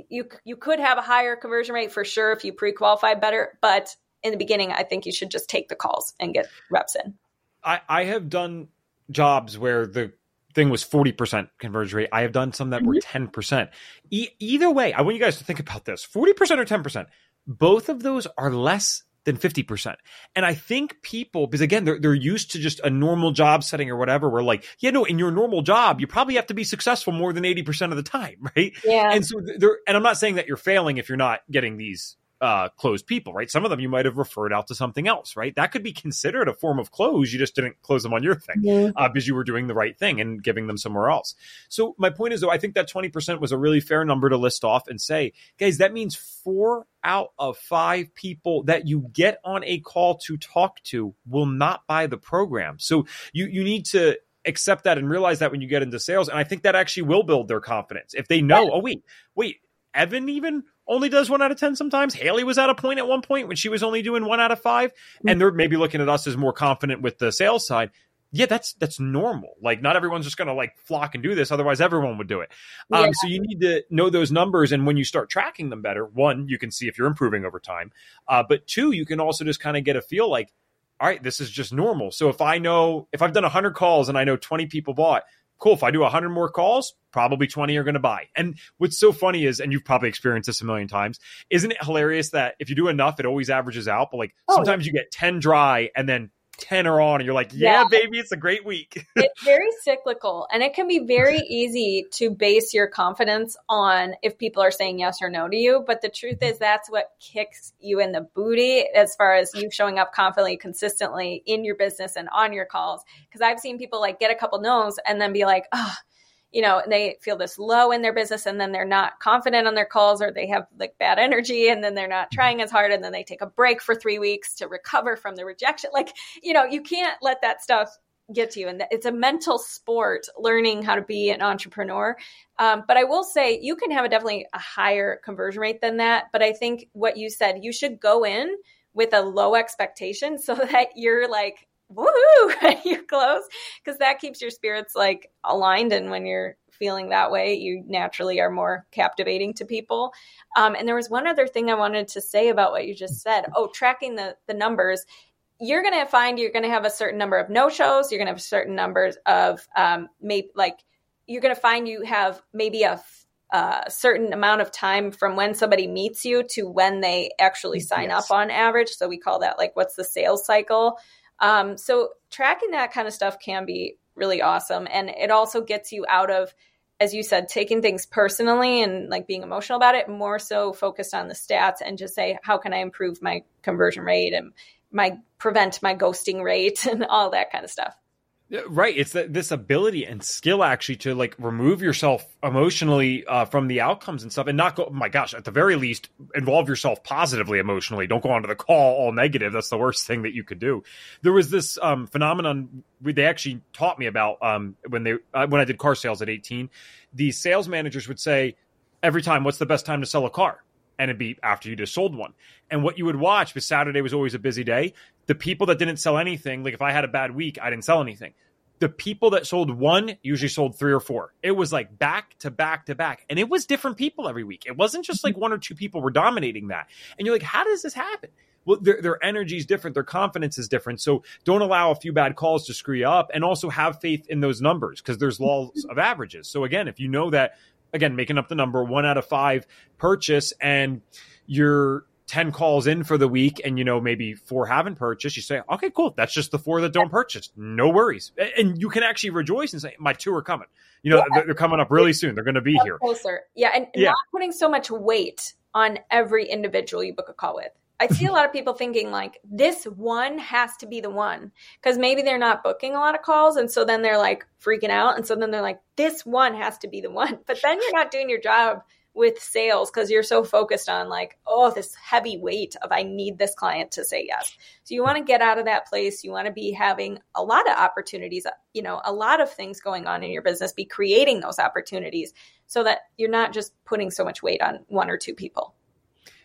you you could have a higher conversion rate for sure if you pre-qualify better but in the beginning, I think you should just take the calls and get reps in. I, I have done jobs where the thing was 40% conversion rate. I have done some that mm-hmm. were 10%. E- either way, I want you guys to think about this 40% or 10%. Both of those are less than 50%. And I think people, because again, they're, they're used to just a normal job setting or whatever, where like, yeah, no, in your normal job, you probably have to be successful more than 80% of the time, right? Yeah. And so they're, and I'm not saying that you're failing if you're not getting these uh, closed people, right? Some of them you might have referred out to something else, right? That could be considered a form of close. You just didn't close them on your thing yeah. uh, because you were doing the right thing and giving them somewhere else. So my point is, though, I think that 20% was a really fair number to list off and say, guys, that means four out of five people that you get on a call to talk to will not buy the program. So you, you need to accept that and realize that when you get into sales. And I think that actually will build their confidence. If they know, oh, wait, wait, Evan even only does one out of 10 sometimes. Hailey was at a point at one point when she was only doing one out of 5 mm-hmm. and they're maybe looking at us as more confident with the sales side. Yeah, that's that's normal. Like not everyone's just going to like flock and do this otherwise everyone would do it. Um, yeah. so you need to know those numbers and when you start tracking them better, one, you can see if you're improving over time. Uh, but two, you can also just kind of get a feel like all right, this is just normal. So if I know if I've done 100 calls and I know 20 people bought, cool. If I do 100 more calls, probably 20 are going to buy. And what's so funny is, and you've probably experienced this a million times, isn't it hilarious that if you do enough, it always averages out? But like oh, sometimes yeah. you get 10 dry and then 10 are on and you're like, yeah, yeah. baby, it's a great week. it's very cyclical and it can be very easy to base your confidence on if people are saying yes or no to you. But the truth is, that's what kicks you in the booty as far as you showing up confidently, consistently in your business and on your calls. Because I've seen people like get a couple no's and then be like, oh, you know, they feel this low in their business and then they're not confident on their calls or they have like bad energy and then they're not trying as hard and then they take a break for three weeks to recover from the rejection. Like, you know, you can't let that stuff get to you. And it's a mental sport learning how to be an entrepreneur. Um, but I will say you can have a definitely a higher conversion rate than that. But I think what you said, you should go in with a low expectation so that you're like woohoo you're close because that keeps your spirits like aligned and when you're feeling that way you naturally are more captivating to people um, and there was one other thing i wanted to say about what you just said oh tracking the the numbers you're going to find you're going to have a certain number of no shows you're going to have certain numbers of um, maybe like you're going to find you have maybe a a certain amount of time from when somebody meets you to when they actually sign yes. up on average. So we call that like what's the sales cycle. Um, so tracking that kind of stuff can be really awesome. And it also gets you out of, as you said, taking things personally and like being emotional about it, more so focused on the stats and just say, how can I improve my conversion rate and my prevent my ghosting rate and all that kind of stuff. Right. It's this ability and skill actually to like remove yourself emotionally uh, from the outcomes and stuff and not go, oh my gosh, at the very least, involve yourself positively emotionally. Don't go onto the call all negative. That's the worst thing that you could do. There was this um, phenomenon they actually taught me about um, when they uh, when I did car sales at 18. The sales managers would say every time, what's the best time to sell a car? and it'd be after you just sold one. And what you would watch, because Saturday was always a busy day, the people that didn't sell anything, like if I had a bad week, I didn't sell anything. The people that sold one usually sold three or four. It was like back to back to back. And it was different people every week. It wasn't just like mm-hmm. one or two people were dominating that. And you're like, how does this happen? Well, their, their energy is different. Their confidence is different. So don't allow a few bad calls to screw you up and also have faith in those numbers because there's laws mm-hmm. of averages. So again, if you know that again, making up the number, one out of five purchase, and you're 10 calls in for the week and you know maybe four haven't purchased you say okay cool. That's just the four that don't purchase. No worries. And you can actually rejoice and say my two are coming. You know yeah. they're coming up really soon. They're going to be here. closer. Yeah and yeah. not putting so much weight on every individual you book a call with. I see a lot of people thinking like this one has to be the one. Because maybe they're not booking a lot of calls and so then they're like freaking out and so then they're like this one has to be the one. But then you're not doing your job with sales because you're so focused on like oh this heavy weight of I need this client to say yes. So you want to get out of that place. You want to be having a lot of opportunities, you know, a lot of things going on in your business, be creating those opportunities so that you're not just putting so much weight on one or two people.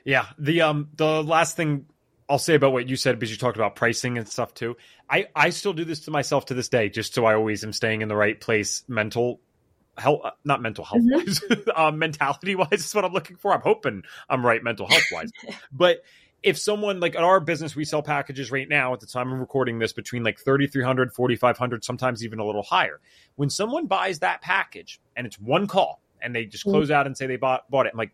Yeah. The um the last thing I'll say about what you said because you talked about pricing and stuff too. I I still do this to myself to this day, just so I always am staying in the right place, mental health, uh, not mental health wise, mm-hmm. um, mentality wise is what I'm looking for. I'm hoping I'm right mental health wise, but if someone like at our business we sell packages right now at the time of recording this between like 3300 4500 sometimes even a little higher when someone buys that package and it's one call and they just mm-hmm. close out and say they bought bought it i'm like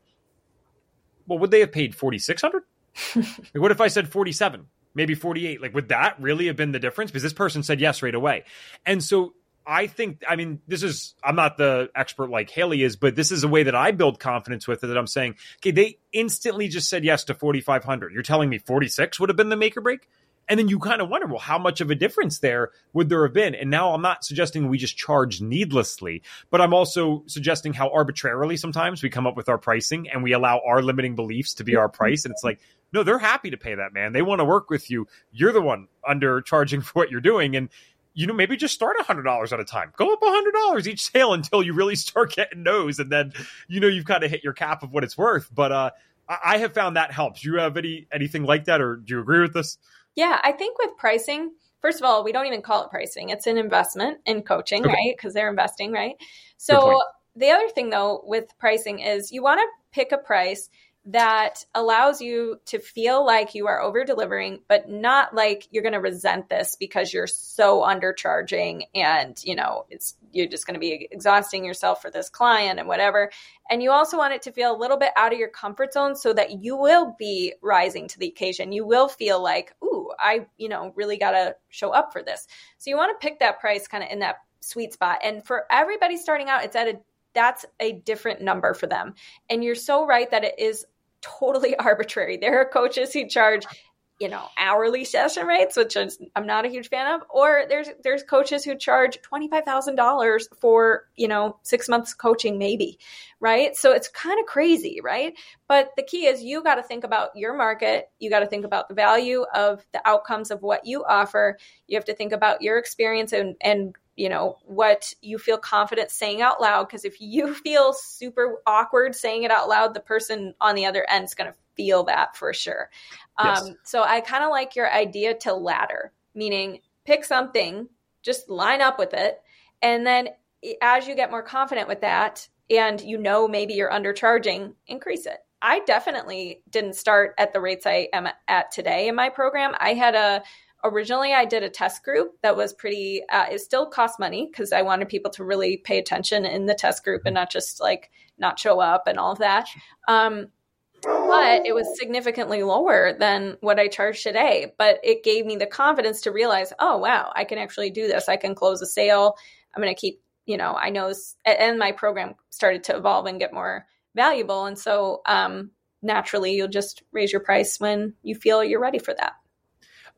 well, would they have paid 4600 like, what if I said 47, maybe 48? Like, would that really have been the difference? Because this person said yes right away. And so I think, I mean, this is, I'm not the expert like Hailey is, but this is a way that I build confidence with it that I'm saying, okay, they instantly just said yes to 4,500. You're telling me 46 would have been the make or break? And then you kind of wonder, well, how much of a difference there would there have been? And now I'm not suggesting we just charge needlessly, but I'm also suggesting how arbitrarily sometimes we come up with our pricing and we allow our limiting beliefs to be our price. And it's like, no, they're happy to pay that, man. They want to work with you. You're the one under charging for what you're doing. And you know, maybe just start a hundred dollars at a time. Go up a hundred dollars each sale until you really start getting no's, and then you know you've kind of hit your cap of what it's worth. But uh, I have found that helps. Do you have any anything like that, or do you agree with this? Yeah, I think with pricing, first of all, we don't even call it pricing. It's an investment in coaching, okay. right? Because they're investing, right? So the other thing though with pricing is you want to pick a price that allows you to feel like you are over delivering, but not like you're going to resent this because you're so undercharging and, you know, it's, you're just going to be exhausting yourself for this client and whatever. And you also want it to feel a little bit out of your comfort zone so that you will be rising to the occasion. You will feel like, ooh, I, you know, really got to show up for this. So you want to pick that price kind of in that sweet spot. And for everybody starting out, it's at a that's a different number for them. And you're so right that it is totally arbitrary. There are coaches who charge you know hourly session rates which is, i'm not a huge fan of or there's there's coaches who charge $25000 for you know six months coaching maybe right? So it's kind of crazy right? But the key is you got to think about your market. You got to think about the value of the outcomes of what you offer. You have to think about your experience and and you know what you feel confident saying out loud because if you feel super awkward saying it out loud the person on the other end is going to feel that for sure. Yes. um, so i kind of like your idea to ladder meaning pick something just line up with it and then as you get more confident with that and you know maybe you're undercharging increase it. I definitely didn't start at the rates i am at today in my program. I had a originally I did a test group that was pretty, uh, it still cost money because I wanted people to really pay attention in the test group and not just like not show up and all of that. Um, but it was significantly lower than what I charge today. But it gave me the confidence to realize, oh, wow, I can actually do this. I can close a sale. I'm going to keep, you know, I know, and my program started to evolve and get more valuable. And so um, naturally, you'll just raise your price when you feel you're ready for that.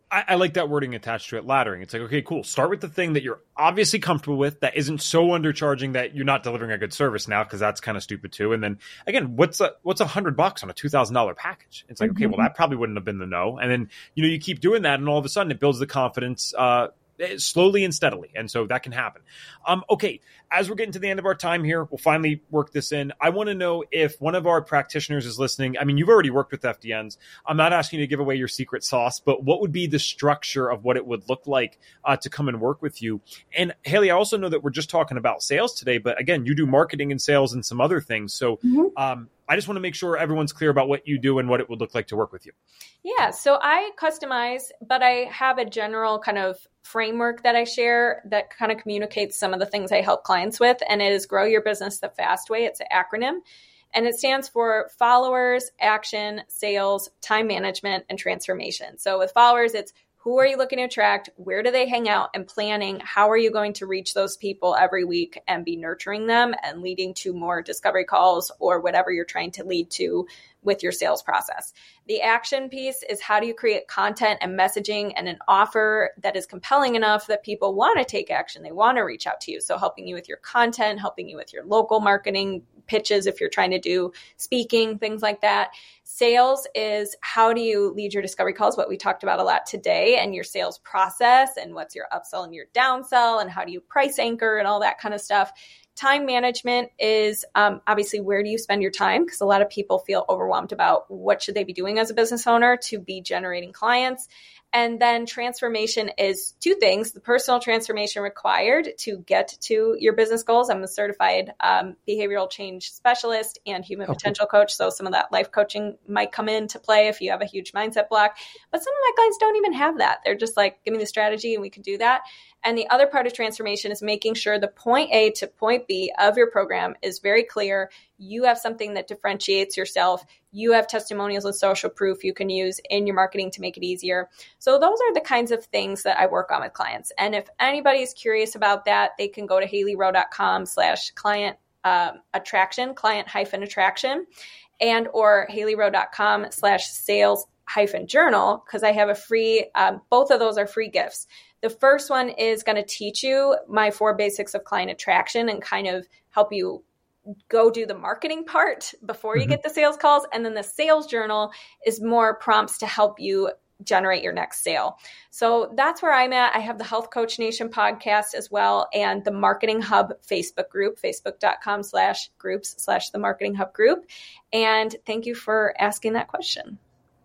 I, I, like that wording attached to it, laddering. It's like, okay, cool. Start with the thing that you're obviously comfortable with, that isn't so undercharging that you're not delivering a good service now, because that's kind of stupid too. And then again, what's a what's a hundred bucks on a two thousand dollar package? It's like, mm-hmm. okay, well, that probably wouldn't have been the no. And then you know, you keep doing that, and all of a sudden, it builds the confidence. Uh, Eh, slowly and steadily. And so that can happen. Um, okay, as we're getting to the end of our time here, we'll finally work this in. I want to know if one of our practitioners is listening. I mean, you've already worked with FDNs. I'm not asking you to give away your secret sauce, but what would be the structure of what it would look like uh, to come and work with you? And Hailey, I also know that we're just talking about sales today, but again, you do marketing and sales and some other things. So, mm-hmm. um, I just want to make sure everyone's clear about what you do and what it would look like to work with you. Yeah, so I customize, but I have a general kind of framework that I share that kind of communicates some of the things I help clients with, and it is Grow Your Business the Fast Way. It's an acronym, and it stands for followers, action, sales, time management, and transformation. So with followers, it's who are you looking to attract? Where do they hang out? And planning how are you going to reach those people every week and be nurturing them and leading to more discovery calls or whatever you're trying to lead to with your sales process. The action piece is how do you create content and messaging and an offer that is compelling enough that people want to take action, they want to reach out to you. So helping you with your content, helping you with your local marketing pitches if you're trying to do speaking, things like that. Sales is how do you lead your discovery calls, what we talked about a lot today, and your sales process, and what's your upsell and your downsell, and how do you price anchor and all that kind of stuff. Time management is um, obviously where do you spend your time? Because a lot of people feel overwhelmed about what should they be doing as a business owner to be generating clients and then transformation is two things the personal transformation required to get to your business goals. I'm a certified um, behavioral change specialist and human okay. potential coach. So some of that life coaching might come into play if you have a huge mindset block. But some of my clients don't even have that. They're just like, give me the strategy and we can do that. And the other part of transformation is making sure the point A to point B of your program is very clear. You have something that differentiates yourself. You have testimonials and social proof you can use in your marketing to make it easier. So those are the kinds of things that I work on with clients. And if anybody's curious about that, they can go to haileyrowe.com slash client um, attraction, client hyphen attraction, and or haileyrowe.com slash sales hyphen journal because I have a free, um, both of those are free gifts. The first one is going to teach you my four basics of client attraction and kind of help you go do the marketing part before you mm-hmm. get the sales calls. And then the sales journal is more prompts to help you generate your next sale. So that's where I'm at. I have the Health Coach Nation podcast as well and the Marketing Hub Facebook group, facebook.com slash groups slash the Marketing Hub group. And thank you for asking that question.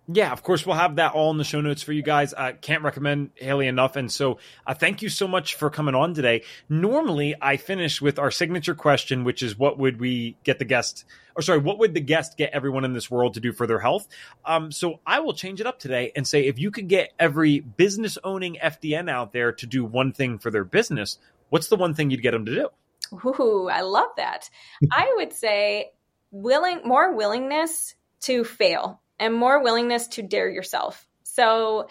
Yeah, of course, we'll have that all in the show notes for you guys. I can't recommend Hailey enough. And so uh, thank you so much for coming on today. Normally, I finish with our signature question, which is what would we get the guest, or sorry, what would the guest get everyone in this world to do for their health? Um, so I will change it up today and say if you could get every business owning FDN out there to do one thing for their business, what's the one thing you'd get them to do? Ooh, I love that. I would say willing, more willingness to fail and more willingness to dare yourself. So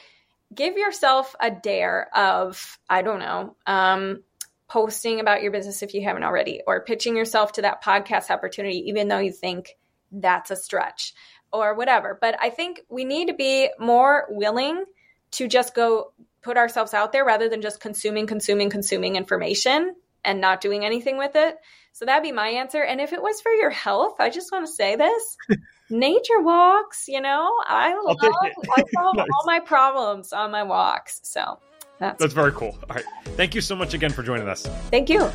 give yourself a dare of, I don't know, um, posting about your business if you haven't already, or pitching yourself to that podcast opportunity, even though you think that's a stretch or whatever. But I think we need to be more willing to just go put ourselves out there rather than just consuming, consuming, consuming information and not doing anything with it. So that'd be my answer. And if it was for your health, I just want to say this nature walks, you know, I love, I solve nice. all my problems on my walks. So that's, that's very cool. All right. Thank you so much again for joining us. Thank you.